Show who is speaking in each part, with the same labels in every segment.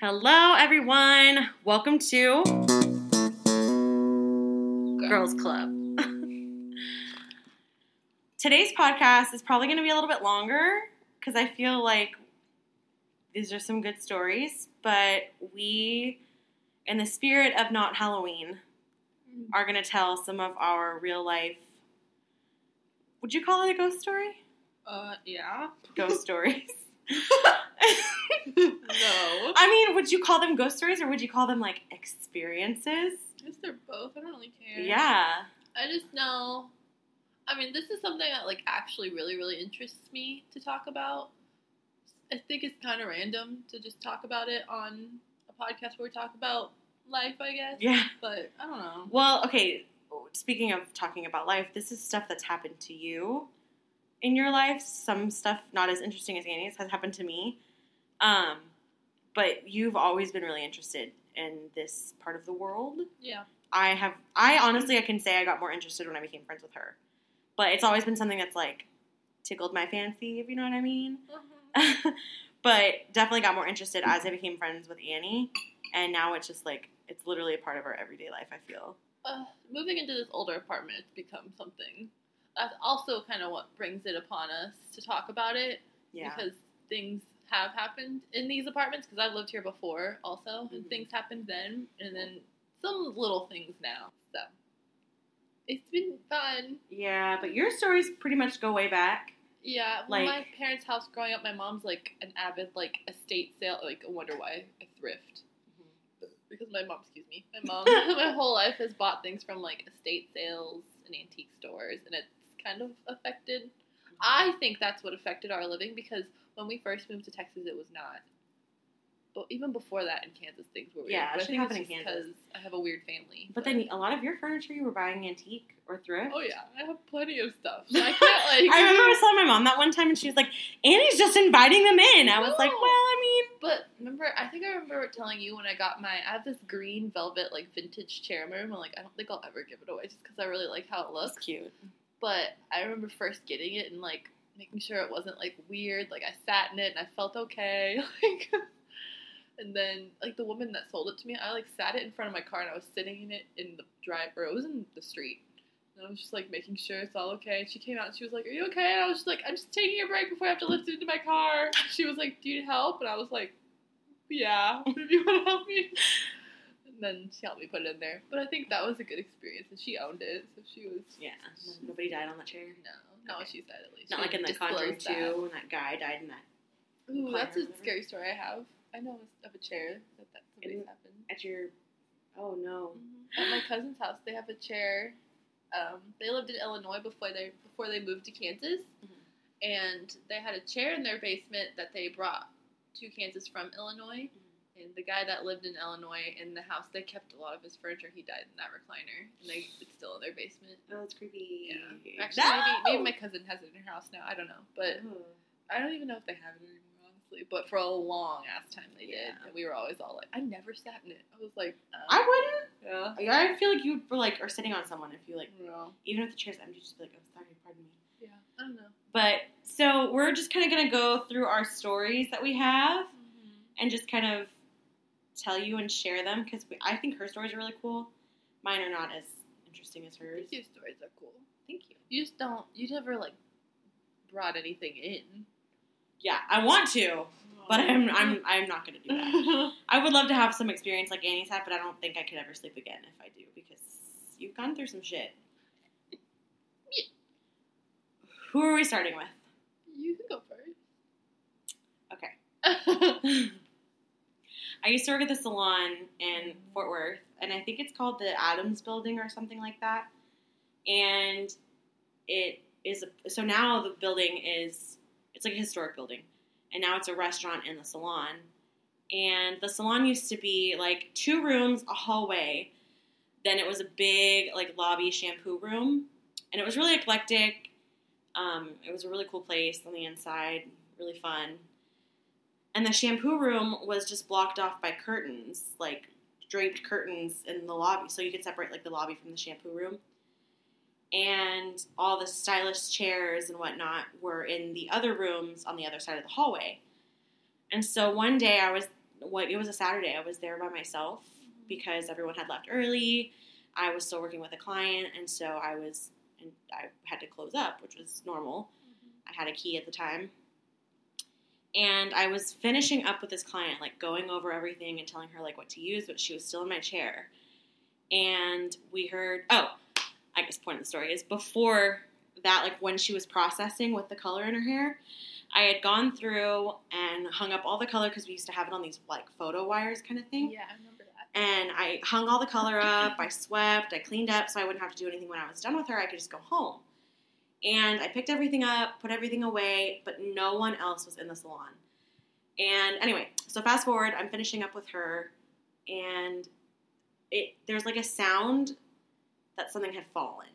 Speaker 1: Hello, everyone. Welcome to Girls Club. Today's podcast is probably going to be a little bit longer because I feel like these are some good stories, but we, in the spirit of not Halloween, are going to tell some of our real life. Would you call it a ghost story?
Speaker 2: Uh, yeah.
Speaker 1: Ghost stories.
Speaker 2: no.
Speaker 1: I mean, would you call them ghost stories or would you call them like experiences?
Speaker 2: I guess they're both. I don't really care.
Speaker 1: Yeah.
Speaker 2: I just know. I mean, this is something that like actually really, really interests me to talk about. I think it's kind of random to just talk about it on a podcast where we talk about life, I guess.
Speaker 1: Yeah.
Speaker 2: But I don't know.
Speaker 1: Well, okay. Speaking of talking about life, this is stuff that's happened to you in your life. Some stuff not as interesting as Annie's has happened to me. Um, but you've always been really interested in this part of the world.
Speaker 2: Yeah.
Speaker 1: I have. I honestly, I can say I got more interested when I became friends with her. But it's always been something that's like tickled my fancy, if you know what I mean. but definitely got more interested as I became friends with Annie, and now it's just like it's literally a part of our everyday life. I feel.
Speaker 2: uh, moving into this older apartment, it's become something. That's also kind of what brings it upon us to talk about it
Speaker 1: Yeah.
Speaker 2: because things have happened in these apartments because I've lived here before also, and
Speaker 1: Mhm.
Speaker 2: things happened then, and then some little things now. So it's been fun.
Speaker 1: Yeah, but your stories pretty much go way back.
Speaker 2: Yeah,
Speaker 1: Like-
Speaker 2: my parents' house growing up, my mom's like an avid like estate sale. Like, I wonder why I thrift because my mom, excuse me, my mom, my whole life has bought things from like estate sales and antique stores, and it's kind of affected. I think that's what affected our living because when we first moved to Texas, it was not. But even before that, in Kansas, things were weird.
Speaker 1: Yeah,
Speaker 2: but I think
Speaker 1: happen
Speaker 2: it's
Speaker 1: in
Speaker 2: because I have a weird family.
Speaker 1: But then a lot of your furniture you were buying antique or thrift.
Speaker 2: oh yeah, I have plenty of stuff. So I can't like.
Speaker 1: I remember I was telling my mom that one time, and she was like, "Annie's just inviting them in." I was like, "Well, I mean,
Speaker 2: But remember, I think I remember telling you when I got my. I have this green velvet like vintage chair in. I'm like, I don't think I'll ever give it away just because I really like how it
Speaker 1: it's
Speaker 2: looks.
Speaker 1: cute."
Speaker 2: But I remember first getting it and like making sure it wasn't like weird. Like I sat in it and I felt okay. Like, and then like the woman that sold it to me, I like sat it in front of my car and I was sitting in it in the drive, or it was in the street. And I was just like making sure it's all okay. And she came out and she was like, "Are you okay?" And I was just like, "I'm just taking a break before I have to lift it into my car." She was like, "Do you need help?" And I was like, "Yeah, if you want to help me." Then she helped me put it in there. But I think that was a good experience, and she owned it, so she was
Speaker 1: Yeah, nobody died on that chair.
Speaker 2: no, not
Speaker 1: Okay.
Speaker 2: she said at least.
Speaker 1: Not
Speaker 2: She
Speaker 1: like in the Conjuring. Two, when that guy died in that
Speaker 2: Ooh, that's a scary story I have. I know of a chair that that somebody's happened.
Speaker 1: at your. Oh no.
Speaker 2: At my cousin's house, they have a chair. Um, they lived in Illinois before they before they moved to Kansas,
Speaker 1: Mhm.
Speaker 2: and they had a chair in their basement that they brought to Kansas from Illinois. And the guy that lived in Illinois in the house, they kept a lot of his furniture. He died in that recliner, and they it's still in their basement.
Speaker 1: Oh, it's creepy.
Speaker 2: Yeah, actually, maybe, maybe my cousin has it in her house now. I don't know, but
Speaker 1: Oh.
Speaker 2: I don't even know if they have it anymore, honestly. But for a long ass time they did, and we were always all like, "I never sat in it." I was like, um,
Speaker 1: I wouldn't.
Speaker 2: yeah,
Speaker 1: I feel like you were like, or sitting on someone if you like,
Speaker 2: no,
Speaker 1: even if the chair's empty, just be like, oh, sorry, pardon me.
Speaker 2: yeah, I don't know.
Speaker 1: But so we're just kind of gonna go through our stories that we have and just kind of tell you and share them because I think her stories are really cool. Mine are not as interesting as hers.
Speaker 2: your stories are cool.
Speaker 1: Thank you.
Speaker 2: You just don't. You never like brought anything in.
Speaker 1: Yeah, I want to, but I'm I'm I'm not gonna do that. I would love to have some experience like Annie's had, but I don't think I could ever sleep again if I do because you've gone through some shit. Who are we starting with?
Speaker 2: you can go first.
Speaker 1: Okay. I used to work at the salon in Fort Worth, and I think it's called the Adams Building or something like that. And it is a, so now the building is it's like a historic building, and now it's a restaurant in the salon. And the salon used to be like two rooms, a hallway. Then it was a big like lobby shampoo room, and it was really eclectic. Um, it was a really cool place on the inside, really fun. And the shampoo room was just blocked off by curtains, like draped curtains in the lobby, so you could separate like the lobby from the shampoo room. And all the stylish chairs and whatnot were in the other rooms on the other side of the hallway. And so one day I was what it was a Saturday. I was there by myself because everyone had left early. I was still working with a client, and so I was, and I had to close up, which was normal. Mm-hmm. I had a key at the time. And I was finishing up with this client, like going over everything and telling her like what to use, but she was still in my chair. And we heard, oh, I guess point of the story is before that, like when she was processing with the color in her hair, I had gone through and hung up all the color because we used to have it on these like photo wires kind of thing.
Speaker 2: Yeah, I remember that.
Speaker 1: And I hung all the color up, I swept, I cleaned up so I wouldn't have to do anything when I was done with her. I could just go home. And I picked everything up, put everything away, but no one else was in the salon. And anyway, so fast forward, I'm finishing up with her, and it there's like a sound that something had fallen,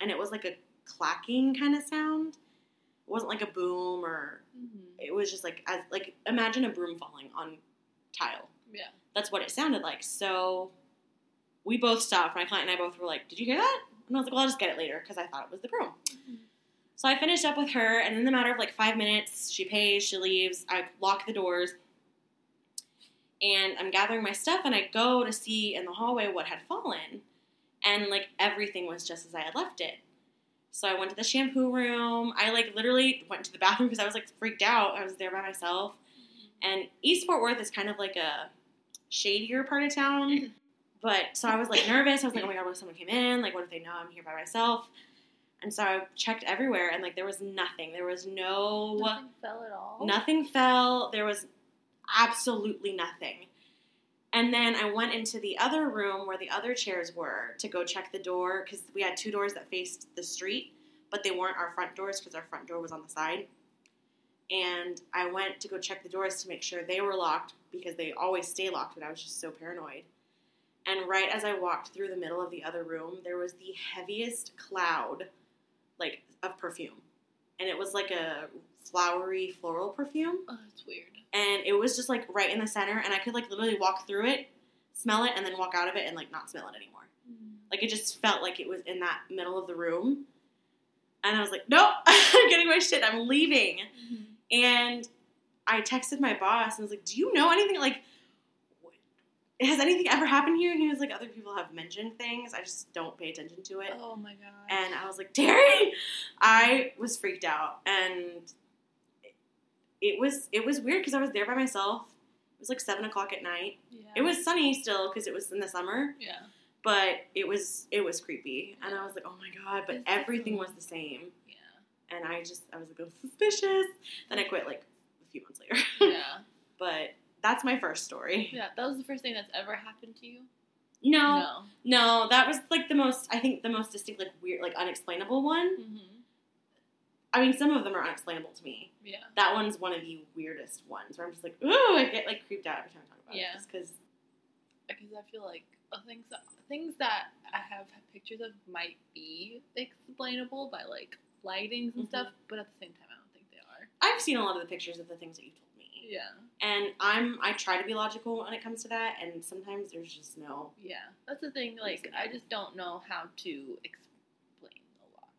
Speaker 1: and it was like a clacking kind of sound. It wasn't like a boom or
Speaker 2: Mm-hmm.
Speaker 1: it was just like as like imagine a broom falling on tile.
Speaker 2: Yeah.
Speaker 1: That's what it sounded like. So we both stopped. My client and I both were like, "Did you hear that?" And I was like, "Well, I'll just get it later" because I thought it was the broom.
Speaker 2: Mhm.
Speaker 1: So I finished up with her, and in the matter of like five minutes, she pays, she leaves. I lock the doors, and I'm gathering my stuff, and I go to see in the hallway what had fallen, and like everything was just as I had left it. So I went to the shampoo room. I like literally went to the bathroom because I was like freaked out. I was there by myself, mm-hmm. and East Fort Worth is kind of like a shadier part of town. Mm-hmm. But so I was like nervous. I was like, oh my god, what if someone came in? Like, what if they know I'm here by myself? And so I checked everywhere, and like there was nothing. There was no
Speaker 2: Nothing fell at all.
Speaker 1: nothing fell. There was absolutely nothing. And then I went into the other room where the other chairs were to go check the door because we had two doors that faced the street, but they weren't our front doors because our front door was on the side. And I went to go check the doors to make sure they were locked because they always stay locked, but I was just so paranoid. And right as I walked through the middle of the other room, there was the heaviest cloud, like, of perfume. And it was like a flowery floral perfume.
Speaker 2: Oh, that's weird.
Speaker 1: and it was just like right in the center and i could like literally walk through it smell it and then walk out of it and like not smell it anymore. Mm. Like it just felt like it was in that middle of the room. And i was like nope i'm getting my shit i'm leaving. Mm-hmm. And i texted my boss and was like do you know anything like has anything ever happened here and he was like other people have mentioned things i just don't pay attention to it
Speaker 2: Oh my god.
Speaker 1: and I was like, Terry, I was freaked out, and it was it was weird because I was there by myself. It was like seven o'clock at night.
Speaker 2: yeah.
Speaker 1: It was sunny still because it was in the summer,
Speaker 2: Yeah.
Speaker 1: but it was it was creepy, and I was like, oh my god! But everything was the same,
Speaker 2: Yeah.
Speaker 1: and I just I was like, oh, suspicious. Then I quit like a few months later.
Speaker 2: Yeah.
Speaker 1: but that's my first story.
Speaker 2: Yeah. That was the first thing that's ever happened to you.
Speaker 1: No, no, that was like the most I think the most distinct, like weird, like unexplainable one.
Speaker 2: Mm-hmm.
Speaker 1: I mean, some of them are unexplainable to me.
Speaker 2: Yeah.
Speaker 1: that one's one of the weirdest ones where I'm just like, ooh, I get like creeped out every time I talk about
Speaker 2: Yeah.
Speaker 1: it. Just because,
Speaker 2: Because I feel like uh, things that, things that I have pictures of might be explainable by like lightings and
Speaker 1: Mhm.
Speaker 2: stuff, but at the same time, I don't think they are.
Speaker 1: I've seen a lot of the pictures of the things that you told me,
Speaker 2: Yeah.
Speaker 1: and I'm I try to be logical when it comes to that, and sometimes there's just no.
Speaker 2: Yeah. That's the thing. Like, I just don't know how to explain a lot.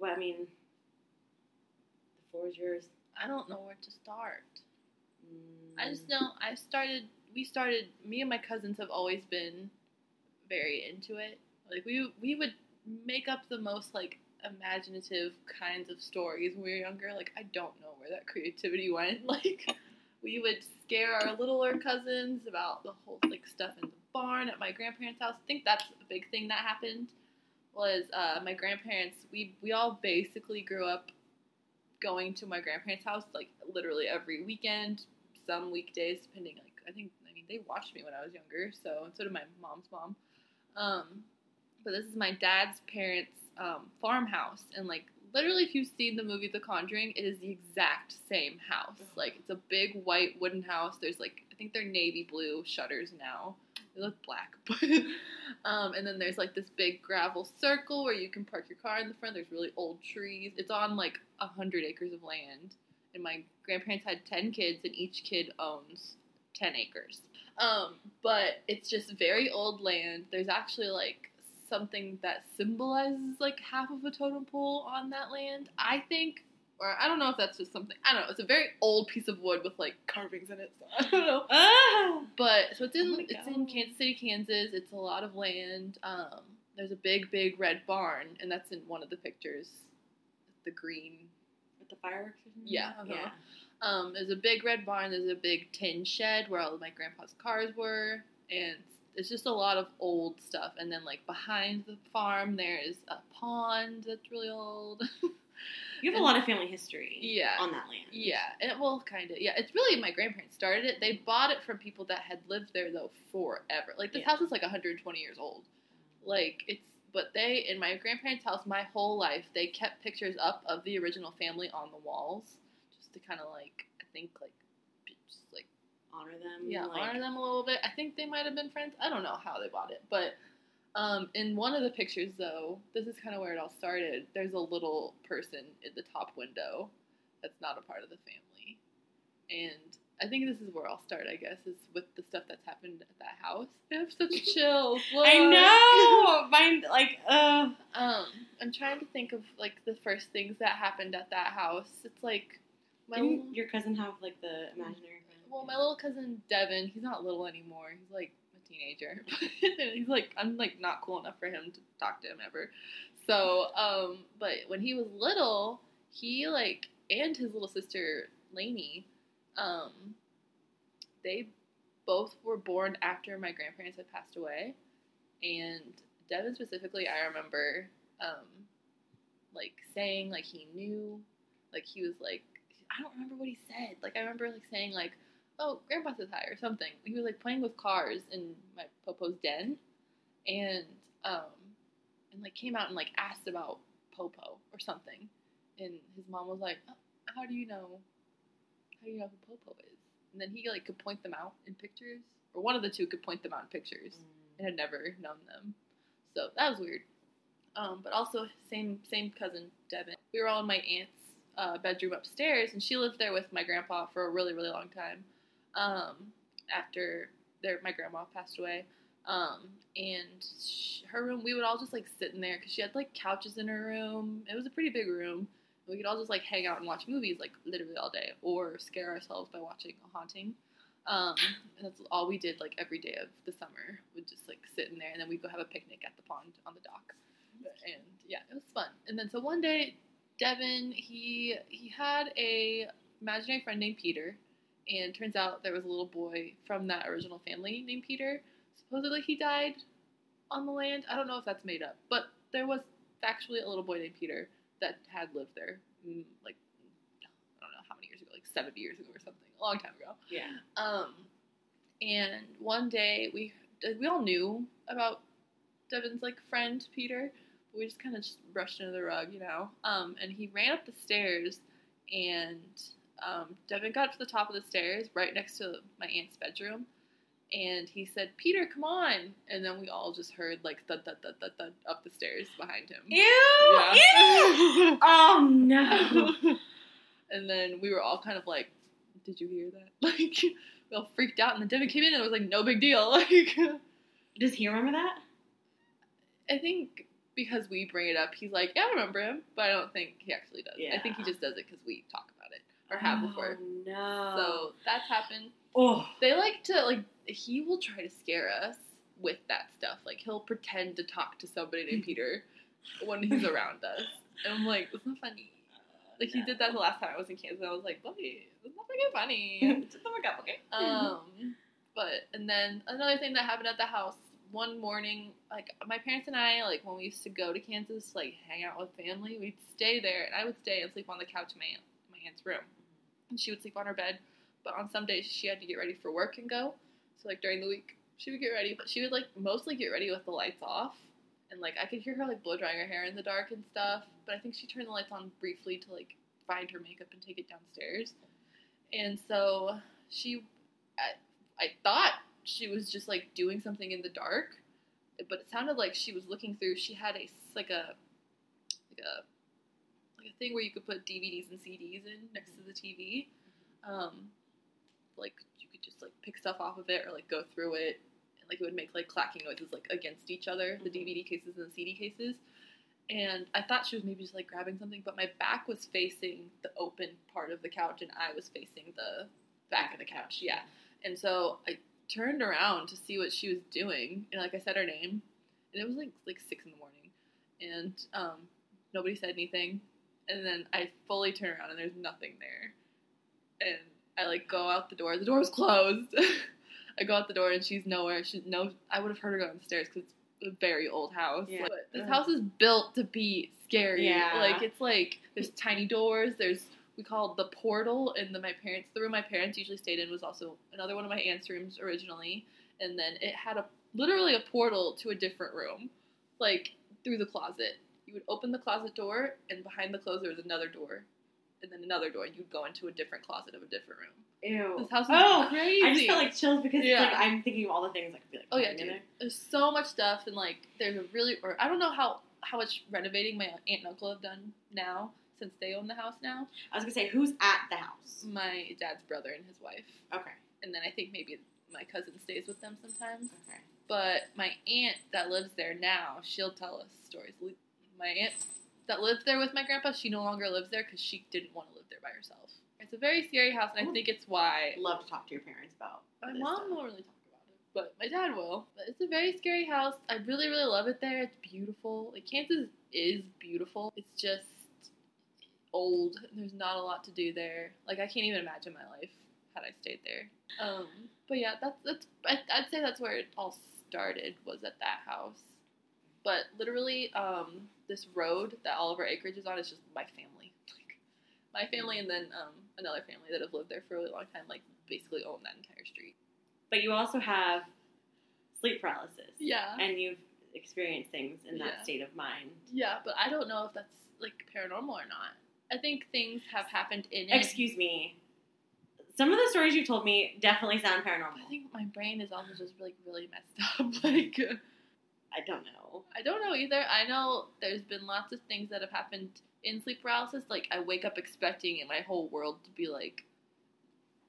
Speaker 1: Well, I mean, the floor is yours.
Speaker 2: I don't know where to start.
Speaker 1: Mm,
Speaker 2: I just know I started. We started. Me and my cousins have always been very into it. Like we we would make up the most like imaginative kinds of stories when we were younger. Like I don't know where that creativity went. Like we would scare our littler cousins about the whole like stuff in the barn at my grandparents' house. I think that's a big thing that happened. Was uh, my grandparents? We we all basically grew up going to my grandparents' house like literally every weekend, some weekdays, depending. Like I think I mean they watched me when I was younger, so and so did my mom's mom. Um, but this is my dad's parents' um, farmhouse, and like literally, if you've seen the movie The Conjuring, it is the exact same house. Like it's a big white wooden house. There's like I think they're navy blue shutters now. They look black, but um, and then there's like this big gravel circle where you can park your car in the front. There's really old trees. It's on like a hundred acres of land, and my grandparents had ten kids, and each kid owns ten acres. Um, but it's just very old land. There's actually like something that symbolizes like half of a totem pole on that land. I think or I don't know if that's just something. I don't know. It's a very old piece of wood with like carvings in it. So I don't know.
Speaker 1: Ah!
Speaker 2: But so it's in
Speaker 1: wanna
Speaker 2: it's in Kansas City, Kansas. It's a lot of land. Um, there's a big, big red barn, and that's in one of the pictures. The green.
Speaker 1: With the fireworks?
Speaker 2: Yeah, uh-huh.
Speaker 1: Yeah.
Speaker 2: Um, there's a big red barn. There's a big tin shed where all of my grandpa's cars were, and it's just a lot of old stuff. And then like behind the farm, there's a pond that's really old.
Speaker 1: You have a lot of family history
Speaker 2: Yeah.
Speaker 1: on that land.
Speaker 2: Yeah, and well, kind of. Yeah, it's really my grandparents started it. They bought it from people that had lived there though forever. Like this
Speaker 1: Yeah.
Speaker 2: house is like 120 years old. Like it's, but they in my grandparents' house, my whole life, they kept pictures up of the original family on the walls, just to kind of like I think like
Speaker 1: Honor them.
Speaker 2: yeah
Speaker 1: like,
Speaker 2: honor them a little bit. I think they might have been friends. I don't know how they bought it, but. Um, in one of the pictures, though, this is kind of where it all started. There's a little person in the top window that's not a part of the family. And I think this is where I'll start, I guess, is with the stuff that's happened at that house. I have such chills.
Speaker 1: I know. Mine, like, uh,
Speaker 2: Um, I'm trying to think of like the first things that happened at that house. It's like my
Speaker 1: didn't your cousin have like the imaginary friend?
Speaker 2: Well, my little cousin Devin. He's not little anymore. He's like a teenager. he's like I'm like not cool enough for him to talk to him ever. So, um, but when he was little, he like and his little sister Lainey, um, they both were born after my grandparents had passed away, and Devin specifically, I remember, um, like saying like he knew, like he was like I don't remember what he said. Like I remember like saying like, "Oh, Grandpa says hi" or something. He was like playing with cars in my Popo's den, and um, and like came out and like asked about Popo or something, and his mom was like, oh, "How do you know? How do you know who Popo is?" And then he like could point them out in pictures, or one of the two could point them out in pictures, and had never known them. So that was weird. Um, but also same same cousin Devin. We were all in my aunt's uh, bedroom upstairs, and she lived there with my grandpa for a really really long time. Um, after their my grandma passed away, um, and sh her room we would all just like sit in there because she had like couches in her room. It was a pretty big room. We could all just like hang out and watch movies like literally all day, or scare ourselves by watching a haunting. Um, that's all we did like every day of the summer. Would just like sit in there, and then we'd go have a picnic at the pond on the dock. And yeah, it was fun. And then so one day, Devin he he had a imaginary friend named Peter, and turns out there was a little boy from that original family named Peter. Supposedly he died on the land. I don't know if that's made up, but there was factually a little boy named Peter that had lived there, mm, like I don't know how many years ago, like seventy years ago or something, a long time ago.
Speaker 1: Yeah.
Speaker 2: Um, and one day we we all knew about Devin's like friend Peter, but we just kind of just brushed under the rug, you know. Um, and he ran up the stairs, and um, Devin got to the top of the stairs, right next to my aunt's bedroom, and he said, "Peter, come on!" And then we all just heard like thud thud thud thud thud up the stairs behind him.
Speaker 1: Ew!
Speaker 2: Yeah.
Speaker 1: Ew! Oh no!
Speaker 2: and then we were all kind of like, "Did you hear that?" Like, we all freaked out, and then Devin came in, and it was like no big deal. Like,
Speaker 1: Does he remember that?
Speaker 2: I think because we bring it up, he's like, "Yeah, I remember him," but I don't think he actually does. I think he just does it because we talk about it or have before.
Speaker 1: Oh, no.
Speaker 2: So that's happened.
Speaker 1: oh,
Speaker 2: They like to like he will try to scare us with that stuff. Like he'll pretend to talk to somebody named Peter when he's around us, and I'm like, "It's not funny." Like he did that the last time I was in Kansas. I was like, "Buddy, it's not freaking funny."
Speaker 1: It doesn't work out, okay?
Speaker 2: Um, but and then another thing that happened at the house one morning, like my parents and I, like when we used to go to Kansas, to, like hang out with family, we'd stay there, and I would stay and sleep on the couch in my aunt, my aunt's room, and she would sleep on her bed. But on some days she had to get ready for work and go, so like during the week she would get ready, but she would like mostly get ready with the lights off. And like I could hear her like blow drying her hair in the dark and stuff, but I think she turned the lights on briefly to like find her makeup and take it downstairs. And so she, I, I thought she was just like doing something in the dark, but it sounded like she was looking through. She had a like a like a thing where you could put DVDs and CDs in next to the TV. Um, like you could just like pick stuff off of it or like go through it, and like it would make like clacking noises like against each other, the. DVD cases and the CD cases. and I thought she was maybe just like grabbing something, but my back was facing the open part of the couch, and I was facing the back of the couch. Yeah, and so I turned around to see what she was doing, and like I said her name, and it was like like six in the morning, and um, nobody said anything, and then I fully turn around and there's nothing there, and I like go out the door. The door was closed. I go out the door and she's nowhere. She no. I would have heard her go downstairs because it's a very old house.
Speaker 1: Yeah.
Speaker 2: But this
Speaker 1: Ugh.
Speaker 2: house is built to be scary.
Speaker 1: Yeah.
Speaker 2: Like it's like there's tiny doors. There's we call it the portal in the my parents the room my parents usually stayed in was also another one of my aunt's rooms originally, and then it had a literally a portal to a different room, like through the closet. You would open the closet door, and behind the clothes there was another door, and then another door. and You'd go into a different closet of a different room.
Speaker 1: Ew.
Speaker 2: This house is
Speaker 1: oh,
Speaker 2: crazy.
Speaker 1: I just felt like chills because
Speaker 2: Yeah.
Speaker 1: like I'm thinking of all the things I could be like.
Speaker 2: Oh yeah, dude.
Speaker 1: there.
Speaker 2: There's so much stuff, and like there's a really, or I don't know how how much renovating my aunt and uncle have done now since they own the house now.
Speaker 1: I was gonna say who's at the house.
Speaker 2: My dad's brother and his wife,
Speaker 1: Okay.
Speaker 2: and then I think maybe my cousin stays with them sometimes.
Speaker 1: Okay.
Speaker 2: But my aunt that lives there now, she'll tell us stories. My aunt that lived there with my grandpa, she no longer lives there because she didn't want to live there by herself. It's a very scary house, and I think it's why
Speaker 1: love to talk to your parents about.
Speaker 2: My mom
Speaker 1: stuff.
Speaker 2: won't really talk about it, but my dad will. But it's a very scary house. I really, really love it there. It's beautiful. Like Kansas is beautiful. It's just old. There's not a lot to do there. Like I can't even imagine my life had I stayed there. Um, but yeah, that's that's. I, I'd say that's where it all started. Was at that house. But literally, um, this road that all of our acreage is on is just my family. Like my family, and then um, another family that have lived there for a really long time. Like basically own that entire street.
Speaker 1: But you also have sleep paralysis.
Speaker 2: Yeah.
Speaker 1: And you've experienced things in that
Speaker 2: Yeah.
Speaker 1: state of mind.
Speaker 2: Yeah, but I don't know if that's like paranormal or not. I think things have happened in it.
Speaker 1: Excuse me. Some of the stories you told me definitely sound paranormal.
Speaker 2: I think my brain is also just like really messed up. like
Speaker 1: I don't know.
Speaker 2: I don't know either. I know there's been lots of things that have happened in sleep paralysis. Like I wake up expecting my whole world to be like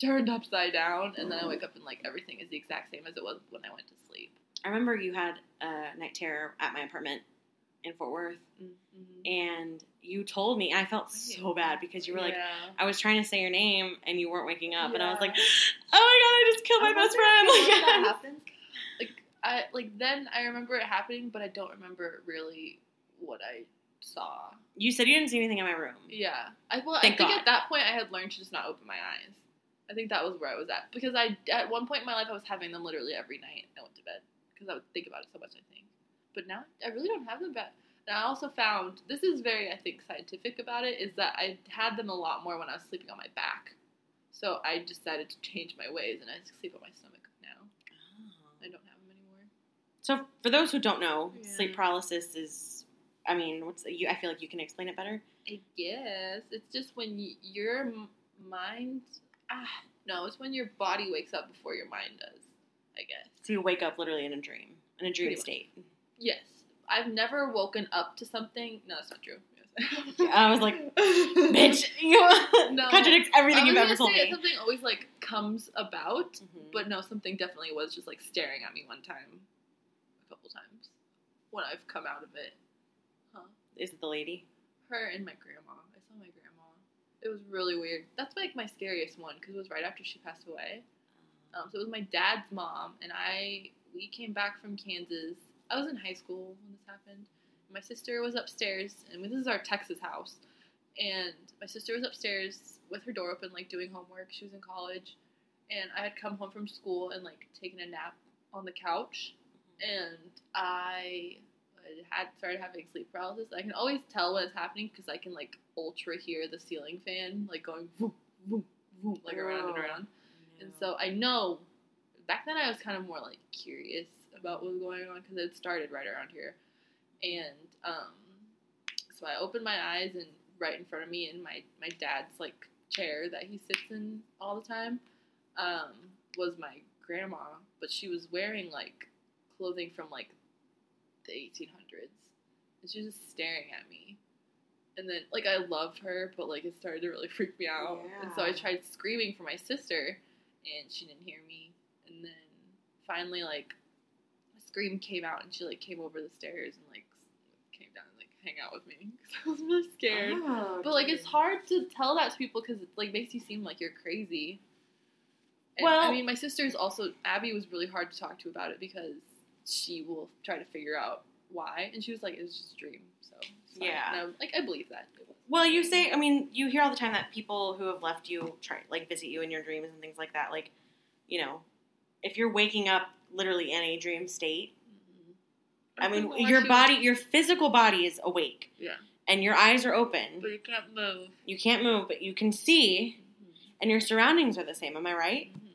Speaker 2: turned upside down, and then I wake up and like everything is the exact same as it was when I went to sleep.
Speaker 1: I remember you had a night terror at my apartment in Fort Worth,
Speaker 2: Mm-hmm.
Speaker 1: and you told me, I felt so bad because you were like,
Speaker 2: yeah.
Speaker 1: I was trying to say your name, and you weren't waking up, and I was like, Oh my god, I just killed my
Speaker 2: I
Speaker 1: best friend!
Speaker 2: that
Speaker 1: Like,
Speaker 2: happens. Like I like then I remember it happening, but I don't remember really what I saw.
Speaker 1: you said you didn't see anything in my room.
Speaker 2: Yeah, I well
Speaker 1: Thank
Speaker 2: I think
Speaker 1: God.
Speaker 2: at that point I had learned to just not open my eyes. I think that was where I was at because I at one point in my life I was having them literally every night. I went to bed because I would think about it so much. I think, but now I really don't have them back. And I also found this is very I think scientific about it is that I had them a lot more when I was sleeping on my back. So I decided to change my ways and I sleep on my stomach now. I don't have them anymore.
Speaker 1: So, for those who don't know,
Speaker 2: Yeah.
Speaker 1: sleep paralysis is. I mean, what's you? I feel like you can explain it better.
Speaker 2: I guess it's just when y- your m- mind. Ah, no, it's when your body wakes up before your mind does. I guess.
Speaker 1: So you wake up literally in a dream, in a dream
Speaker 2: Pretty much.
Speaker 1: state.
Speaker 2: Yes, I've never woken up to something. No, that's not true.
Speaker 1: I was like, Bitch, you
Speaker 2: No.
Speaker 1: contradicts everything you've ever told
Speaker 2: say
Speaker 1: me.
Speaker 2: Something always like comes about,
Speaker 1: Mhm.
Speaker 2: but no, something definitely was just like staring at me one time, a couple times, when I've come out of it. Huh?
Speaker 1: Is it the lady?
Speaker 2: Her and my grandma. I saw my grandma. It was really weird. That's like my scariest one because it was right after she passed away. Um, so it was my dad's mom, and I. We came back from Kansas. I was in high school when this happened. My sister was upstairs, and this is our Texas house. And my sister was upstairs with her door open, like doing homework. She was in college, and I had come home from school and like taken a nap on the couch, and I had started having sleep paralysis. I can always tell when it's happening because I can like ultra hear the ceiling fan like going boom, boom, boom, like around and
Speaker 1: Oh.
Speaker 2: around. And so I know back then I was kind of more like curious about what was going on because it started right around here. And um, so I opened my eyes and right in front of me in my, my dad's like chair that he sits in all the time um, was my grandma, but she was wearing like clothing from like the 1800s. And she was just staring at me. And then, like, I loved her, but like, it started to really freak me out. And so I tried screaming for my sister, and she didn't hear me. And then finally, like, a scream came out, and she like came over the stairs and like came down and like hang out with me because I was really scared.
Speaker 1: Oh,
Speaker 2: But like, it's hard to tell that to people because it like makes you seem like you're crazy. And,
Speaker 1: Well-
Speaker 2: I mean, my sister's also Abby was really hard to talk to about it because she will try to figure out why, and she was like, "It's just a dream." So.
Speaker 1: Yeah.
Speaker 2: like I believe that.
Speaker 1: Well, you say, I mean, you hear all the time that people who have left you try, like, visit you in your dreams and things like that. Like, you know, if you're waking up literally in a dream state,
Speaker 2: Mhm.
Speaker 1: I mean, your body, your physical body is awake.
Speaker 2: Yeah.
Speaker 1: And your eyes are open.
Speaker 2: but you can't move.
Speaker 1: You can't move, but you can see, and your surroundings are the same. Am I right?
Speaker 2: Mhm.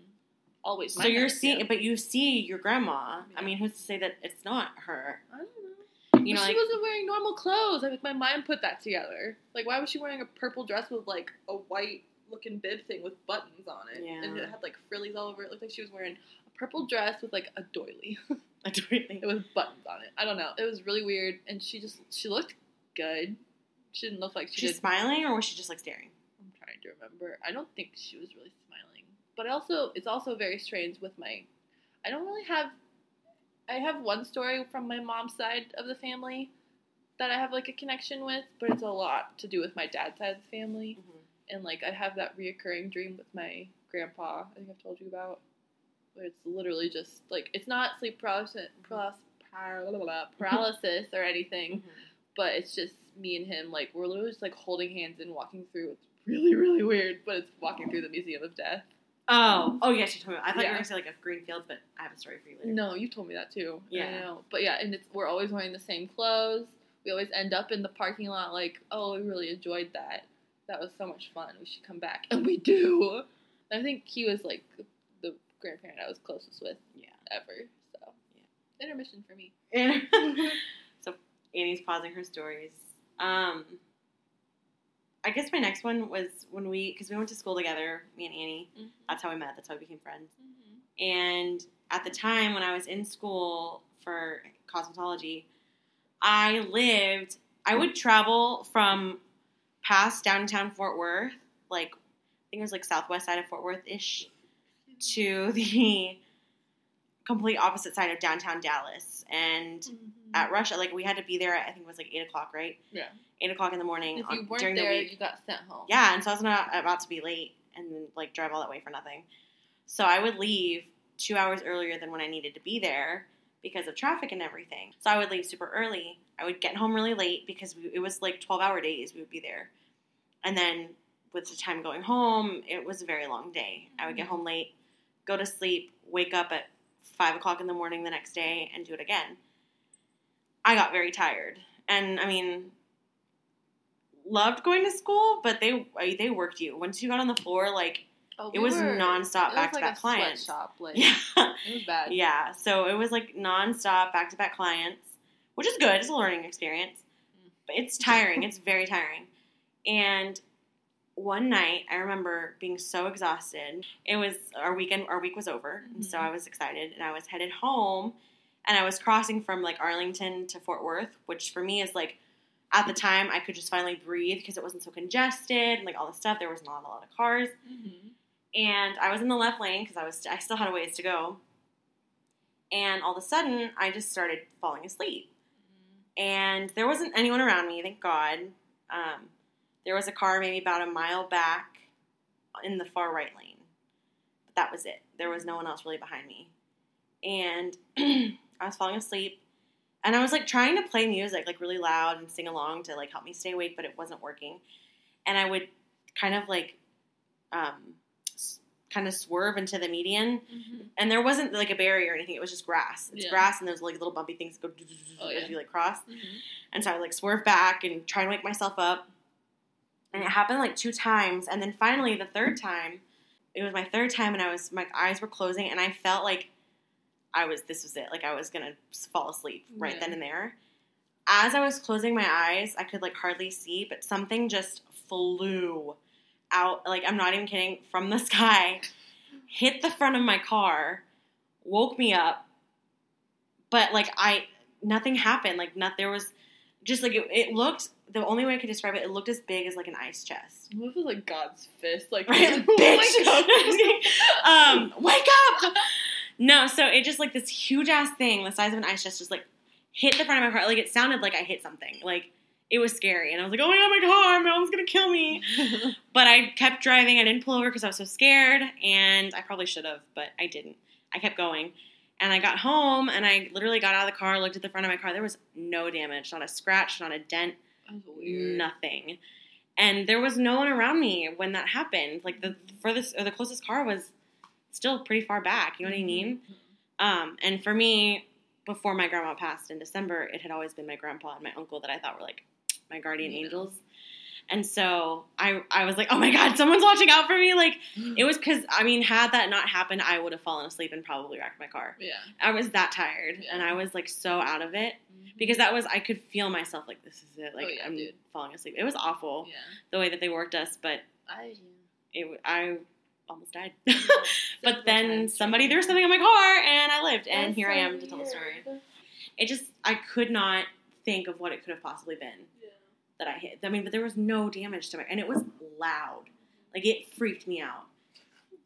Speaker 2: Always.
Speaker 1: So
Speaker 2: Mine
Speaker 1: you're seeing,
Speaker 2: yeah.
Speaker 1: but you see your grandma.
Speaker 2: Yeah.
Speaker 1: I mean, who's to say that it's not her?
Speaker 2: I don't know.
Speaker 1: You
Speaker 2: But
Speaker 1: know,
Speaker 2: she
Speaker 1: like,
Speaker 2: wasn't wearing normal clothes. I think my mind put that together. Like, why was she wearing a purple dress with like a white looking bib thing with buttons on it,
Speaker 1: Yeah.
Speaker 2: and it had like frillies all over it? It looked like she was wearing a purple dress with like a doily.
Speaker 1: I don't
Speaker 2: it was buttons on it. I don't know. It was really weird, and she just she looked good. She didn't look like she
Speaker 1: She's
Speaker 2: did.
Speaker 1: smiling, or was she just like staring?
Speaker 2: I'm trying to remember. I don't think she was really smiling. But also, it's also very strange with my. I don't really have. I have one story from my mom's side of the family that I have like a connection with, but it's a lot to do with my dad's side of the family. And like, I have that reoccurring dream with my grandpa. I think I've told you about. Where it's literally just like it's not sleep paralysis, paralysis, or anything
Speaker 1: Mhm.
Speaker 2: but it's just me and him like we're literally just like holding hands and walking through it's really really weird but it's walking through the museum of death
Speaker 1: Oh, oh yes, you told me. I thought you were gonna say like a green field, but I have a story for you later.
Speaker 2: no you told me that too
Speaker 1: Yeah.
Speaker 2: I know. but yeah and it's we're always wearing the same clothes we always end up in the parking lot like oh we really enjoyed that that was so much fun we should come back and we do i think he was like the grandparent i was closest with
Speaker 1: Yeah.
Speaker 2: ever so
Speaker 1: Yeah.
Speaker 2: intermission for me
Speaker 1: so Annie's pausing her stories. Um, I guess my next one was when we, because we went to school together, me and Annie. Mm-hmm. That's how we met. That's how we became friends. Mm-hmm. And at the time when I was in school for cosmetology, I lived, I would travel from past downtown Fort Worth, like, I think it was like southwest side of Fort Worth ish, to the complete opposite side of downtown Dallas. And mm-hmm. At rush, like, we had to be there, at, I think it was like 8 o'clock, right?
Speaker 2: Yeah.
Speaker 1: 8 o'clock in the morning
Speaker 2: if you
Speaker 1: on-
Speaker 2: weren't
Speaker 1: during
Speaker 2: there
Speaker 1: the week.
Speaker 2: you got sent home
Speaker 1: Yeah, and so I was not about to be late and then like drive all that way for nothing. So I would leave two hours earlier than when I needed to be there because of traffic and everything. So I would leave super early. I would get home really late because we, it was like 12 hour days we would be there. And then with the time going home, it was a very long day. I would get mm-hmm. home late, go to sleep, wake up at 5 o'clock in the morning the next day, and do it again. I got very tired. And I mean, loved going to school, but they they worked you. Once you got on the floor, like
Speaker 2: Oh,
Speaker 1: it
Speaker 2: we
Speaker 1: was
Speaker 2: were-
Speaker 1: nonstop back to back clients.
Speaker 2: sweatshop, like,
Speaker 1: Yeah,
Speaker 2: It was bad.
Speaker 1: yeah. So it was like nonstop back to back clients, which is good. It's a learning experience, but it's tiring. it's very tiring. And one night, I remember being so exhausted. It was our weekend. Our week was over, and so
Speaker 2: Mhm.
Speaker 1: I was excited, and I was headed home, and I was crossing from like Arlington to Fort Worth, which for me is like. At the time, I could just finally breathe because it wasn't so congested and like all the stuff. There was not a lot of cars
Speaker 2: Mm-hmm.
Speaker 1: and I was in the left lane because I was I still had a ways to go. And all of a sudden, I just started falling asleep, and there wasn't anyone around me. Thank God. Um, there was a car maybe about a mile back in the far right lane, but that was it. There was no one else really behind me, and I was falling asleep. And I was like trying to play music like really loud and sing along to like help me stay awake, but it wasn't working. And I would kind of like um, kind of swerve into the median,
Speaker 2: Mm-hmm.
Speaker 1: and there wasn't like a barrier or anything. It was just grass. It's
Speaker 2: Yeah.
Speaker 1: grass, and those like little bumpy things that go
Speaker 2: Oh,
Speaker 1: as
Speaker 2: yeah.
Speaker 1: you like cross.
Speaker 2: Mm-hmm.
Speaker 1: And so I would like swerve back and try to wake myself up. And it happened like two times, and then finally the third time, it was my third time, and I was my eyes were closing, and I felt like I was this was it, like I was gonna fall asleep right
Speaker 2: Yeah.
Speaker 1: then and there. As I was closing my eyes, I could like hardly see, but something just flew out. Like I'm not even kidding, from the sky, hit the front of my car, woke me up. But like I, nothing happened. Like not there was, just like it, it looked. The only way I could describe it, it looked as big as like an ice chest.
Speaker 2: What if it was like God's fist? Like,
Speaker 1: Right,
Speaker 2: my
Speaker 1: um, wake up! No, so it just like this huge ass thing, the size of an ice chest, just like hit the front of my car. Like it sounded like I hit something. Like it was scary, and I was like, oh my god, my car, my mom's gonna kill me. But I kept driving. I didn't pull over because I was so scared, and I probably should have, but I didn't. I kept going. And I got home, and I literally got out of the car, looked at the front of my car. There was no damage, not a scratch, not a dent, nothing. And there was no one around me when that happened. Like the furthest or the closest car was still pretty far back. You know what I mean?
Speaker 2: Mhm.
Speaker 1: Um, and for me, before my grandma passed in December, it had always been my grandpa and my uncle that I thought were like my guardian
Speaker 2: Yeah.
Speaker 1: angels. And so I, I was like, oh my god, someone's watching out for me. Like it was because I mean, had that not happened, I would have fallen asleep and probably wrecked my car.
Speaker 2: Yeah.
Speaker 1: I was that tired, and I was like so out of it
Speaker 2: Mhm.
Speaker 1: because that was I could feel myself like this is it. Like
Speaker 2: Oh, yeah,
Speaker 1: I'm
Speaker 2: dude.
Speaker 1: falling asleep. It was awful
Speaker 2: Yeah.
Speaker 1: the way that they worked us, but
Speaker 2: I.
Speaker 1: it I almost died. But then somebody
Speaker 2: times.
Speaker 1: threw something on my car, and I lived, and
Speaker 2: That's
Speaker 1: here I
Speaker 2: so
Speaker 1: am to tell the story. It just I could not think of what it could have possibly been
Speaker 2: Yeah.
Speaker 1: that I hit. I mean, but there was no damage to my, and it was loud. Like it freaked me out.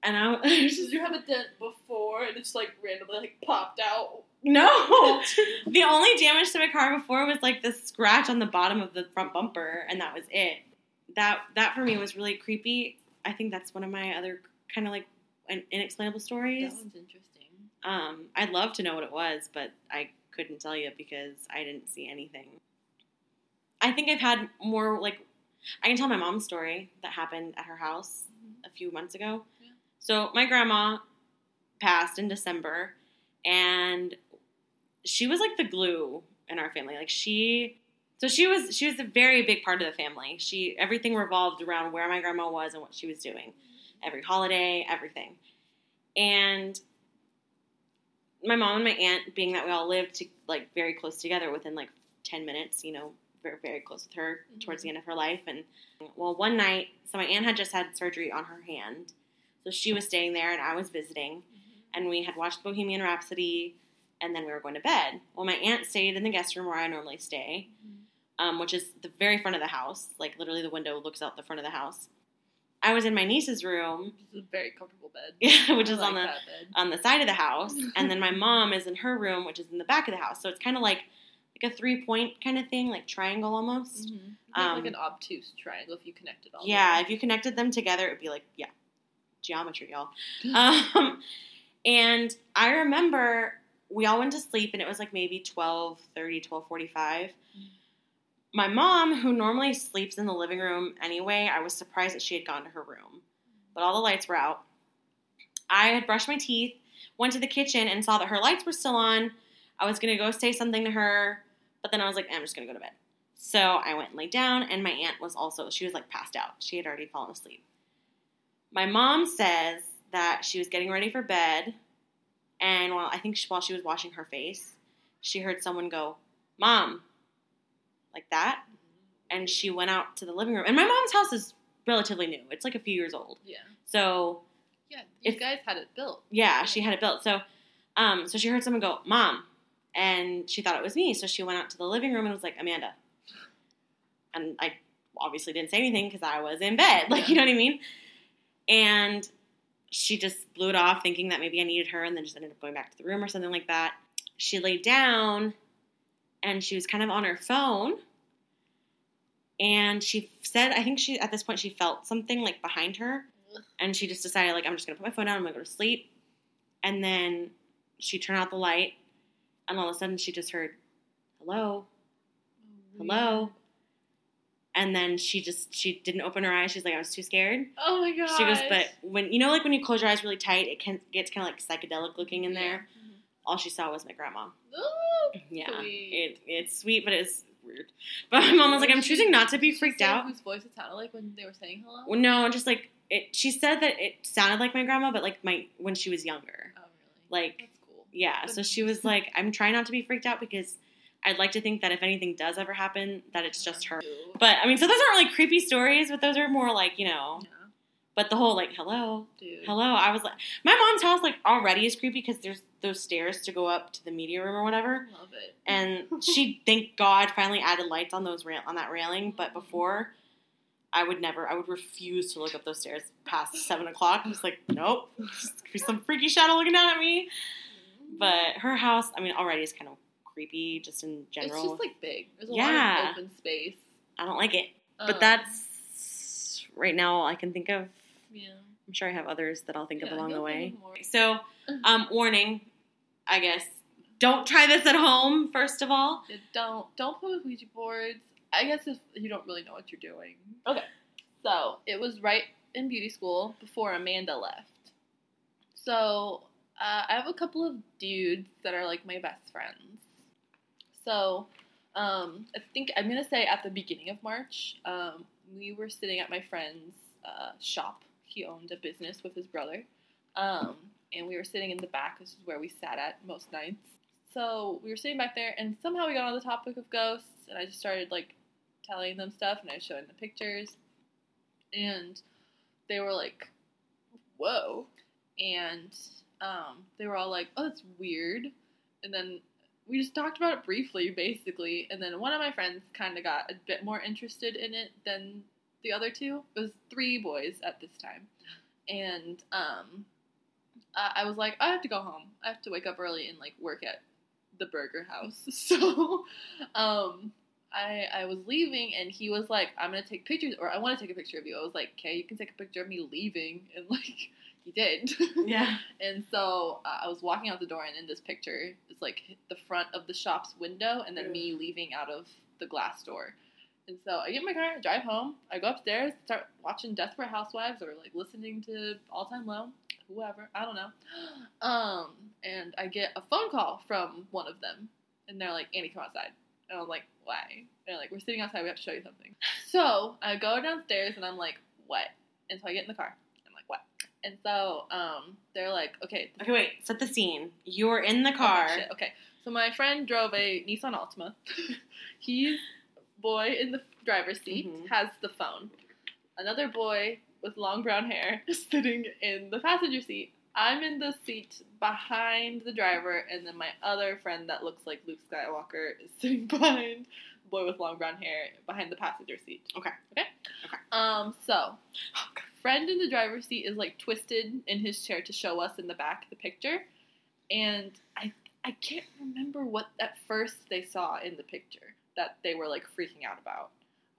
Speaker 1: And I, I was
Speaker 2: Did
Speaker 1: just
Speaker 2: you have a dent before and it's like randomly like popped out?
Speaker 1: no. The only damage to my car before was like the scratch on the bottom of the front bumper, and that was it. That that for me was really creepy. I think that's one of my other kind of like un- inexplainable stories.
Speaker 2: That one's interesting.
Speaker 1: Um, I'd love to know what it was, but I couldn't tell you because I didn't see anything. I think I've had more like I can tell my mom's story that happened at her house a few months ago.
Speaker 2: Yeah.
Speaker 1: So my grandma passed in December, and she was like the glue in our family. Like she, so she was she was a very big part of the family. She everything revolved around where my grandma was and what she was doing, every holiday, everything, and my mom and my aunt, being that we all lived to, like very close together within like ten minutes, you know, very very close with her mm-hmm. towards the end of her life. And well, one night, so my aunt had just had surgery on her hand, so she was staying there, and I was visiting, mm-hmm. and we had watched Bohemian Rhapsody, and then we were going to bed. Well, my aunt stayed in the guest room where I normally stay, mm-hmm. um, which is the very front of the house, like literally the window looks out the front of the house. I was in my niece's room,
Speaker 2: It's a very comfortable bed.
Speaker 1: yeah, which
Speaker 2: I
Speaker 1: is
Speaker 2: like
Speaker 1: on the on the side of the house, and then my mom is in her room, which is in the back of the house. So it's kind of like like a three point kind of thing, like triangle almost.
Speaker 2: Mhm.
Speaker 1: Um,
Speaker 2: like an obtuse triangle if you connected all.
Speaker 1: Yeah, if you connected them together, it'd be like yeah, geometry, y'all. Um, and I remember we all went to sleep, and it was like maybe 12, 12.45. My mom, who normally sleeps in the living room anyway, I was surprised that she had gone to her room. But all the lights were out. I had brushed my teeth, went to the kitchen, and saw that her lights were still on. I was to go say something to her, but then I was like, I'm just to go to bed. So I went and laid down, and my aunt was also, she was like passed out. She had already fallen asleep. My mom says that she was getting ready for bed, and while I think she, while she was washing her face, she heard someone go, "Mom," like that, and she went out to the living room. And my mom's house is relatively new; it's like a few years old.
Speaker 2: Yeah.
Speaker 1: So
Speaker 2: Yeah. You
Speaker 1: If-
Speaker 2: guys had it built.
Speaker 1: yeah, she had it built. So, um, so she heard someone go, "Mom," and she thought it was me. So she went out to the living room and was like, "Amanda," and I obviously didn't say anything because I was in bed. Like, you know what I mean? And she just blew it off, thinking that maybe I needed her, and then just ended up going back to the room or something like that. She laid down, and she was kind of on her phone. And she said, I think she at this point she felt something like behind her, and she just decided like I'm just gonna put my phone down. I'm gonna go to sleep. And then she turned out the light, and all of a sudden she just heard, "Hello, oh, hello." And then she just she didn't open her eyes. She's like, I was too scared.
Speaker 2: Oh my god.
Speaker 1: She goes, but when you know, like when you close your eyes really tight, it can gets kind of like psychedelic looking in there. All she saw was my grandma.
Speaker 2: Oh,
Speaker 1: Yeah, it it's sweet, but it's weird. But my mom was like, I'm choosing not to be freaked out.
Speaker 2: Whose voice it sounded like when they were saying hello?
Speaker 1: Well, no, just like it. She said that it sounded like my grandma, but like my when she was younger.
Speaker 2: oh really?
Speaker 1: Like
Speaker 2: That's cool.
Speaker 1: yeah, so she was like, I'm trying not to be freaked out because I'd like to think that if anything does ever happen, that it's just her. But I mean, so those aren't really creepy stories, but those are more like you know. But the whole like hello,
Speaker 2: dude.
Speaker 1: hello, I was like, my mom's house like already is creepy because there's those stairs to go up to the media room or whatever.
Speaker 2: Love it.
Speaker 1: And she, thank God, finally added lights on those rail on that railing. But before, I would never, I would refuse to look up those stairs past seven o'clock. I'm just like, nope, be some freaky shadow looking down at me. But her house, I mean, already is kind of creepy just in general.
Speaker 2: it's just like big. There's a
Speaker 1: Yeah.
Speaker 2: lot of open space.
Speaker 1: I don't like it. But
Speaker 2: Um,
Speaker 1: that's right now all I can think of.
Speaker 2: Yeah.
Speaker 1: I'm sure I have others that I'll think of along the way.
Speaker 2: think of more.
Speaker 1: So, um, warning, I guess. Don't try this at home, first of all.
Speaker 2: Yeah, don't don't play with Ouija boards. I guess if you don't really know what you're doing. Okay. So it was right in beauty school before Amanda left. So uh, I have a couple of dudes that are like my best friends. So um, I think I'm gonna say at the beginning of March, um, we were sitting at my friend's uh, shop. He owned a business with his brother, um, and we were sitting in the back. This is where we sat at most nights. So we were sitting back there, and somehow we got on the topic of ghosts, and I just started like telling them stuff, and I was showing the pictures, and they were like, "Whoa," and um, they were all like, "Oh, that's weird," and then we just talked about it briefly, basically, and then one of my friends kind of got a bit more interested in it than the other two. It was three boys at this time, and um, I I was like, I have to go home. I have to wake up early and like work at the burger house. So, um, I I was leaving, and he was like, I'm gonna take pictures, or I want to take a picture of you. I was like, okay, you can take a picture of me leaving, and like he did.
Speaker 1: Yeah.
Speaker 2: And so uh, I was walking out the door, and in this picture, it's like the front of the shop's window, and then me leaving out of the glass door. And so I get in my car, drive home. I go upstairs, start watching Desperate Housewives, or like listening to All Time Low, whoever I don't know. Um, and I get a phone call from one of them, and they're like, "Annie, come outside." And I'm like, "Why?" And they're like, "We're sitting outside. We have to show you something." So I go downstairs, and I'm like, "What?" And so I get in the car. I'm like, "What?" And so um, they're like, "Okay,
Speaker 1: Okay, wait. Set the scene. You're in the
Speaker 2: Oh,
Speaker 1: car.
Speaker 2: shit. Okay. So my friend drove a Nissan Altima. He's boy in the driver's seat
Speaker 1: Mhm.
Speaker 2: has the phone. Another boy with long brown hair is sitting in the passenger seat. I'm in the seat behind the driver, and then my other friend that looks like Luke Skywalker is sitting behind the boy with long brown hair behind the passenger seat.
Speaker 1: Okay.
Speaker 2: Okay.
Speaker 1: Okay.
Speaker 2: Um. So, friend in the driver's seat is like twisted in his chair to show us in the back the picture, and I I can't remember what at first they saw in the picture that they were like freaking out about.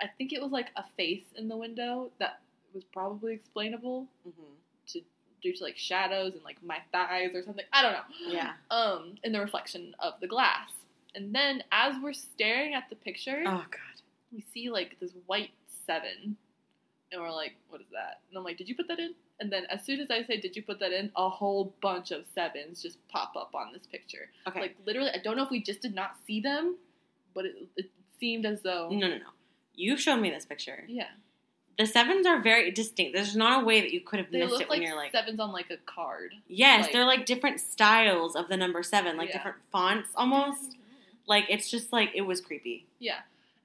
Speaker 2: I think it was like a face in the window that was probably explainable
Speaker 1: Mhm.
Speaker 2: due to like shadows and like my thighs or something. I don't know.
Speaker 1: Yeah.
Speaker 2: Um, in the reflection of the glass. And then as we're staring at the picture,
Speaker 1: Oh God.
Speaker 2: we see like this white seven. And we're like, what is that? And I'm like, did you put that in? And then as soon as I say, did you put that in? A whole bunch of sevens just pop up on this picture.
Speaker 1: Okay.
Speaker 2: Like literally, I don't know if we just did not see them, but it, it seemed as though.
Speaker 1: no, no, no. You've shown me this picture.
Speaker 2: Yeah.
Speaker 1: The sevens are very distinct. There's not a way that you could have
Speaker 2: They
Speaker 1: missed it when you're like.
Speaker 2: sevens on like a card.
Speaker 1: Yes,
Speaker 2: like-
Speaker 1: they're like different styles of the number seven, like
Speaker 2: Yeah.
Speaker 1: different fonts almost. Like it's just like it was creepy.
Speaker 2: Yeah.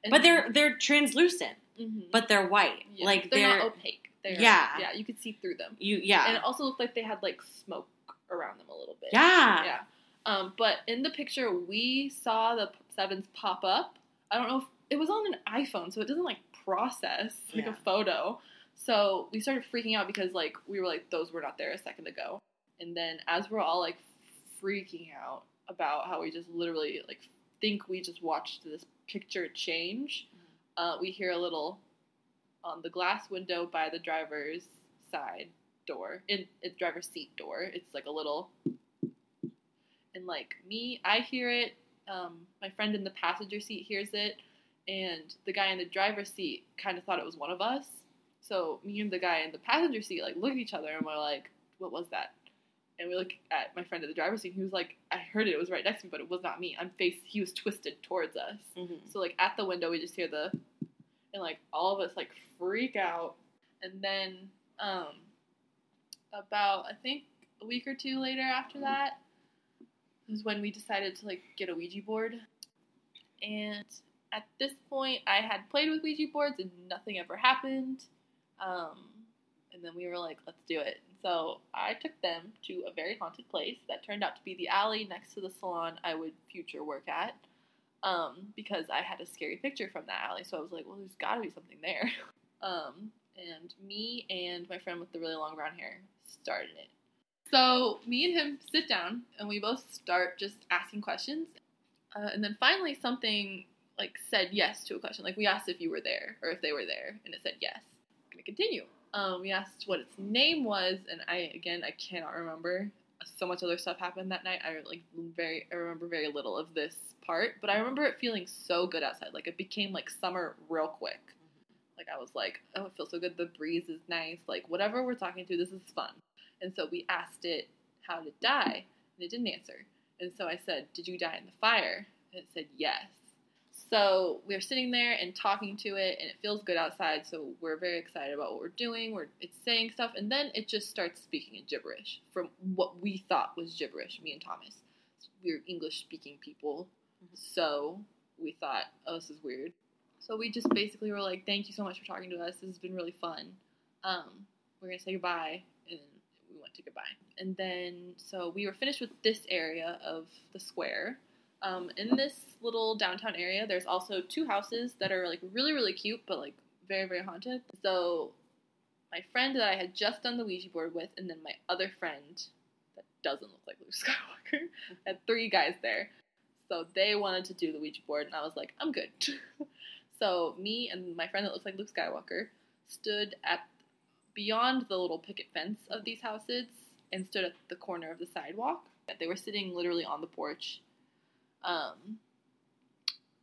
Speaker 2: And-
Speaker 1: But they're they're translucent,
Speaker 2: Mhm.
Speaker 1: but they're white.
Speaker 2: Yeah.
Speaker 1: Like
Speaker 2: they're,
Speaker 1: they're,
Speaker 2: not opaque. They're,
Speaker 1: Yeah.
Speaker 2: Yeah, you could see through them.
Speaker 1: you yeah.
Speaker 2: And it also looked like they had like smoke around them a little bit.
Speaker 1: yeah.
Speaker 2: Yeah. Um, but in the picture, we saw the sevens pop up. I don't know if it was on an iPhone, so it doesn't like process like
Speaker 1: Yeah.
Speaker 2: a photo. So we started freaking out because like we were like those were not there a second ago. And then as we're all like freaking out about how we just literally like think we just watched this picture change, uh, we hear a little on the glass window by the driver's side door in the driver's seat door. It's like a little and like me, I hear it. Um, my friend in the passenger seat hears it, and the guy in the driver's seat kind of thought it was one of us. So me and the guy in the passenger seat like look at each other and we're like, "What was that?" And we look at my friend in the driver's seat. He was like, "I heard it. It was right next to me, but it was not me. I'm face. He was twisted towards us."
Speaker 1: Mhm.
Speaker 2: So like at the window, we just hear the, and like all of us like freak out, and then um, about I think a week or two later after that was when we decided to like get a Ouija board, and at this point I had played with Ouija boards and nothing ever happened, um, and then we were like, let's do it. So I took them to a very haunted place that turned out to be the alley next to the salon I would future work at um, because I had a scary picture from that alley. So I was like, well, there's got to be something there. Um, and me and my friend with the really long brown hair started it. So me and him sit down and we both start just asking questions. Uh, and then finally, something like said yes to a question. Like we asked if you were there or if they were there, and it said yes. I'm gonna continue. Um, we asked what its name was, and I again I cannot remember. So much other stuff happened that night. I like very I remember very little of this part, but I remember it feeling so good outside. Like it became like summer real quick. Like I was like, oh, it feels so good. The breeze is nice. Like whatever we're talking to, this is fun. And so we asked it how to die, and it didn't answer. And so I said, did you die in the fire? And it said yes. So we are sitting there and talking to it, and it feels good outside. So we're very excited about what we're doing. We're it's saying stuff, and then it just starts speaking in gibberish from what we thought was gibberish. Me and Thomas, we're English speaking people, so we thought, oh, this is weird. So we just basically were like, thank you so much for talking to us. This has been really fun. Um, we're gonna say goodbye, and then we went to goodbye. And then so we were finished with this area of the square. Um, in this little downtown area, there's also two houses that are like really really cute, but like very very haunted. So my friend that I had just done the Ouija board with, and then my other friend that doesn't look like Luke Skywalker, had three guys there. So they wanted to do the Ouija board, and I was like, I'm good. so me and my friend that looks like Luke Skywalker stood at beyond the little picket fence of these houses and stood at the corner of the sidewalk. They were sitting literally on the porch, um,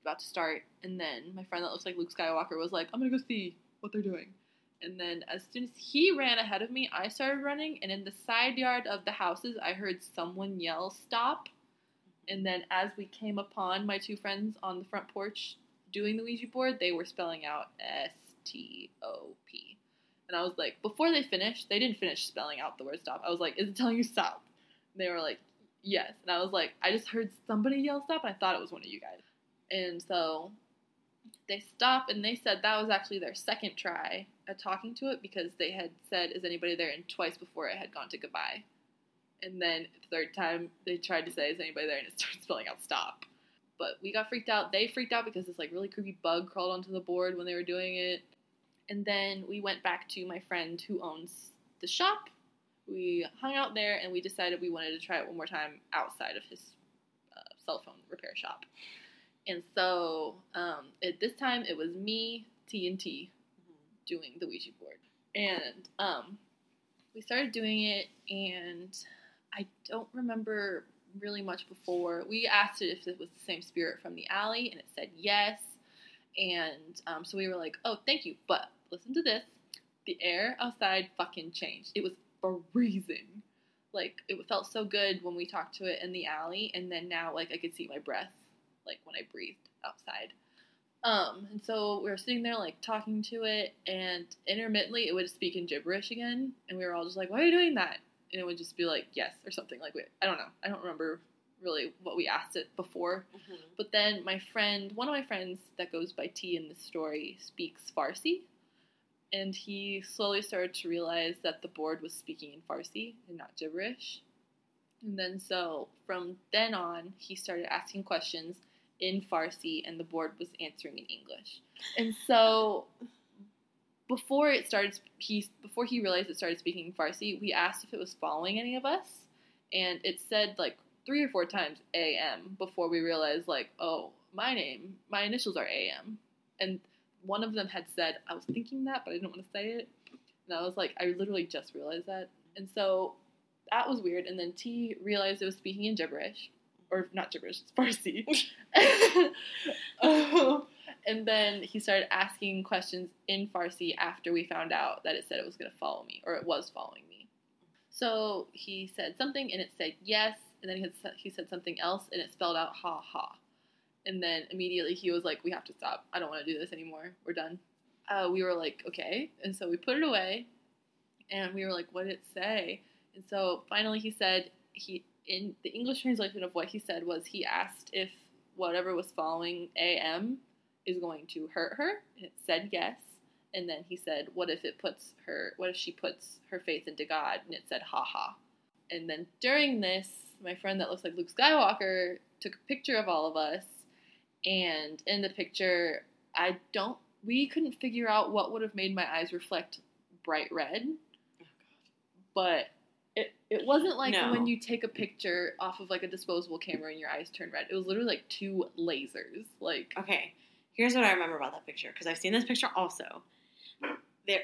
Speaker 2: about to start. And then my friend that looks like Luke Skywalker was like, "I'm gonna go see what they're doing." And then as soon as he ran ahead of me, I started running. And in the side yard of the houses, I heard someone yell, "Stop!" And then as we came upon my two friends on the front porch doing the Ouija board, they were spelling out S T O P. And I was like, before they finished, they didn't finish spelling out the word stop. I was like, is it telling you stop? And they were like, yes. And I was like, I just heard somebody yell stop, and I thought it was one of you guys. And so they stopped, and they said that was actually their second try at talking to it because they had said, is anybody there? And twice before it had gone to goodbye. And then the third time they tried to say, is anybody there? And it started spelling out stop. But we got freaked out. They freaked out because this like really creepy bug crawled onto the board when they were doing it. And then we went back to my friend who owns the shop. We hung out there and we decided we wanted to try it one more time outside of his uh, cell phone repair shop. And so um, at this time it was me, T and T, doing the Ouija board. And um, we started doing it, and I don't remember really much before. We asked it if it was the same spirit from the alley, and it said yes. And um, so we were like, oh, thank you. But listen to this the air outside fucking changed. It was freezing. Like, it felt so good when we talked to it in the alley, and then now, like, I could see my breath, like, when I breathed outside. Um, and so we were sitting there, like, talking to it, and intermittently it would speak in gibberish again, and we were all just like, why are you doing that? And it would just be like, yes, or something like, I don't know. I don't remember really what we asked it before.
Speaker 1: Mhm.
Speaker 2: But then my friend, one of my friends that goes by T in the story, speaks Farsi. And he slowly started to realize that the board was speaking in Farsi and not gibberish. And then so from then on, he started asking questions in Farsi and the board was answering in English. And so before it started he before he realized it started speaking in Farsi, we asked if it was following any of us and it said like three or four times AM before we realized like, oh, my name, my initials are AM. And one of them had said, I was thinking that, but I didn't want to say it. And I was like, I literally just realized that. And so that was weird. And then T realized it was speaking in gibberish. Or not gibberish, it's Farsi. Um, and then he started asking questions in Farsi after we found out that it said it was going to follow me, or it was following me. So he said something and it said yes, and then he, had, he said something else and it spelled out ha ha. And then immediately he was like, We have to stop. I don't want to do this anymore. We're done. Uh, we were like, Okay. And so we put it away and we were like, What did it say? And so finally he said, he in the English translation of what he said was he asked if whatever was following AM is going to hurt her. And it said yes. And then he said, What if it puts her, what if she puts her faith into God? And it said, Ha ha. And then during this, my friend that looks like Luke Skywalker took a picture of all of us. And in the picture, I don't, we couldn't figure out what would have made my eyes reflect bright red. But it, it wasn't like
Speaker 1: No.
Speaker 2: when you take a picture off of like a disposable camera and your eyes turn red. It was literally like two lasers. Like,
Speaker 1: Okay. Here's what I remember about that picture because I've seen this picture also. There,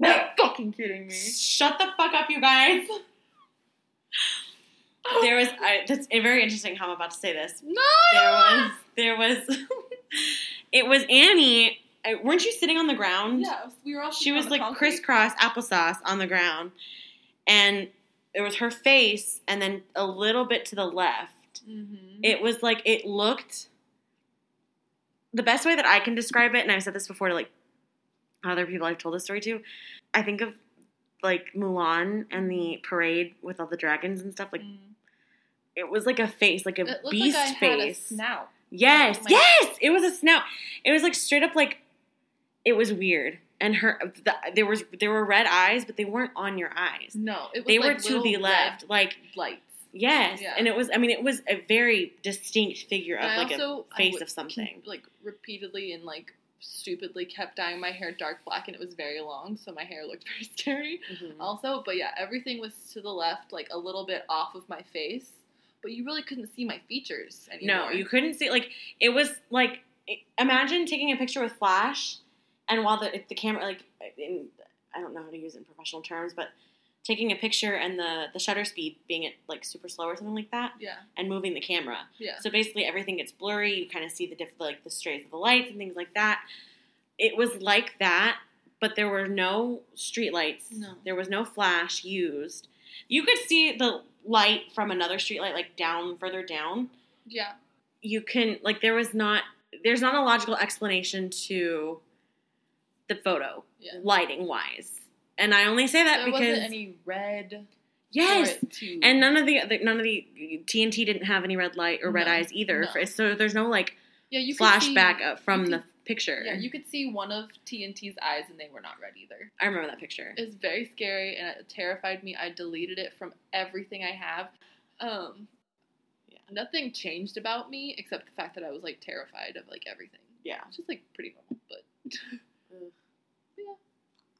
Speaker 2: You're fucking kidding me.
Speaker 1: shut the fuck up, you guys. There was. I, that's very interesting how I'm about to say this.
Speaker 2: no.
Speaker 1: There was. There was. it was Annie. I- Weren't you sitting on the ground?
Speaker 2: Yeah, we were all.
Speaker 1: She was
Speaker 2: on the
Speaker 1: like
Speaker 2: concrete.
Speaker 1: crisscross applesauce on the ground, and it was her face, and then a little bit to the left.
Speaker 2: Mhm.
Speaker 1: It was like it looked. The best way that I can describe it, and I've said this before to like other people I've told this story to, I think of like Mulan and the parade with all the dragons and stuff. Like
Speaker 2: Mm.
Speaker 1: It was like a face, like a beast
Speaker 2: like I had a
Speaker 1: face.
Speaker 2: snout.
Speaker 1: Yes,
Speaker 2: Oh
Speaker 1: yes, it was a snout. It was like straight up like it was weird. And her the, there was there were red eyes, but they weren't on your eyes.
Speaker 2: No, it was
Speaker 1: They were to the left, like
Speaker 2: lights.
Speaker 1: yes.
Speaker 2: Yeah.
Speaker 1: And it was I mean it was a very distinct figure of
Speaker 2: I
Speaker 1: like
Speaker 2: also
Speaker 1: a face
Speaker 2: would
Speaker 1: of something.
Speaker 2: like repeatedly and like stupidly kept dyeing my hair dark black, and it was very long, so my hair looked very scary.
Speaker 1: Mhm.
Speaker 2: Also, but yeah, everything was to the left, like a little bit off of my face, but you really couldn't see my features anymore.
Speaker 1: No, you couldn't see like it was like imagine taking a picture with flash, and while the the camera like in, I don't know how to use it in professional terms, but taking a picture and the the shutter speed being at like super slow or something like that,
Speaker 2: Yeah,
Speaker 1: and moving the camera.
Speaker 2: yeah.
Speaker 1: So basically, everything gets blurry. You kind of see the diff- like the strays of the lights and things like that. It was like that, but there were no street lights.
Speaker 2: No.
Speaker 1: There was no flash used. You could see the light from another street light, like down further down.
Speaker 2: Yeah,
Speaker 1: You can like there was not there's not a logical explanation to the photo
Speaker 2: yeah.
Speaker 1: lighting wise, and I only say that
Speaker 2: There
Speaker 1: because
Speaker 2: wasn't any red.
Speaker 1: yes, and none of the none of the TNT didn't have any red light or red
Speaker 2: No,
Speaker 1: eyes either.
Speaker 2: no.
Speaker 1: So there's no like
Speaker 2: yeah, you could see-
Speaker 1: flashback up from the picture.
Speaker 2: Yeah, you could see one of TNT's eyes, and they were not red either.
Speaker 1: I remember that picture.
Speaker 2: It was very scary, and it terrified me. I deleted it from everything I have. Um,
Speaker 1: Yeah.
Speaker 2: nothing changed about me except the fact that I was like terrified of like everything.
Speaker 1: Yeah.
Speaker 2: It's just like pretty normal, but yeah.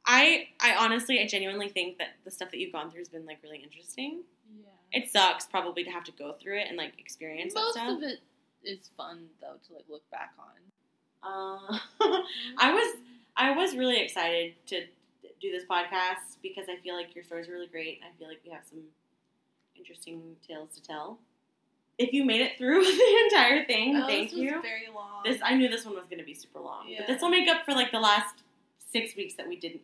Speaker 1: I I honestly I genuinely think that the stuff that you've gone through has been like really interesting.
Speaker 2: yeah.
Speaker 1: It sucks probably to have to go through it and like experience
Speaker 2: Most
Speaker 1: that stuff.
Speaker 2: of it is fun though to like look back on.
Speaker 1: Uh, I was I was really excited to do this podcast because I feel like your stories are really great. I feel like we have some interesting tales to tell. If you made it through the entire thing,
Speaker 2: Oh,
Speaker 1: thank
Speaker 2: this was
Speaker 1: you.
Speaker 2: very long.
Speaker 1: This I knew this one was going to be super long,
Speaker 2: Yeah.
Speaker 1: but this will make up for like the last six weeks that we didn't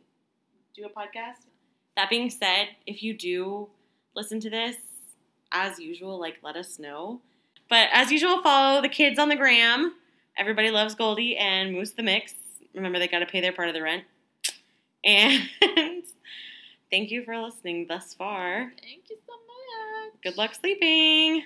Speaker 1: do a podcast. That being said, if you do listen to this, as usual, like let us know. But as usual, follow the kids on the gram. Everybody loves Goldie and Moose the Mix. Remember, they got to pay their part of the rent. And thank you for listening thus far.
Speaker 2: Thank you so much.
Speaker 1: Good luck sleeping.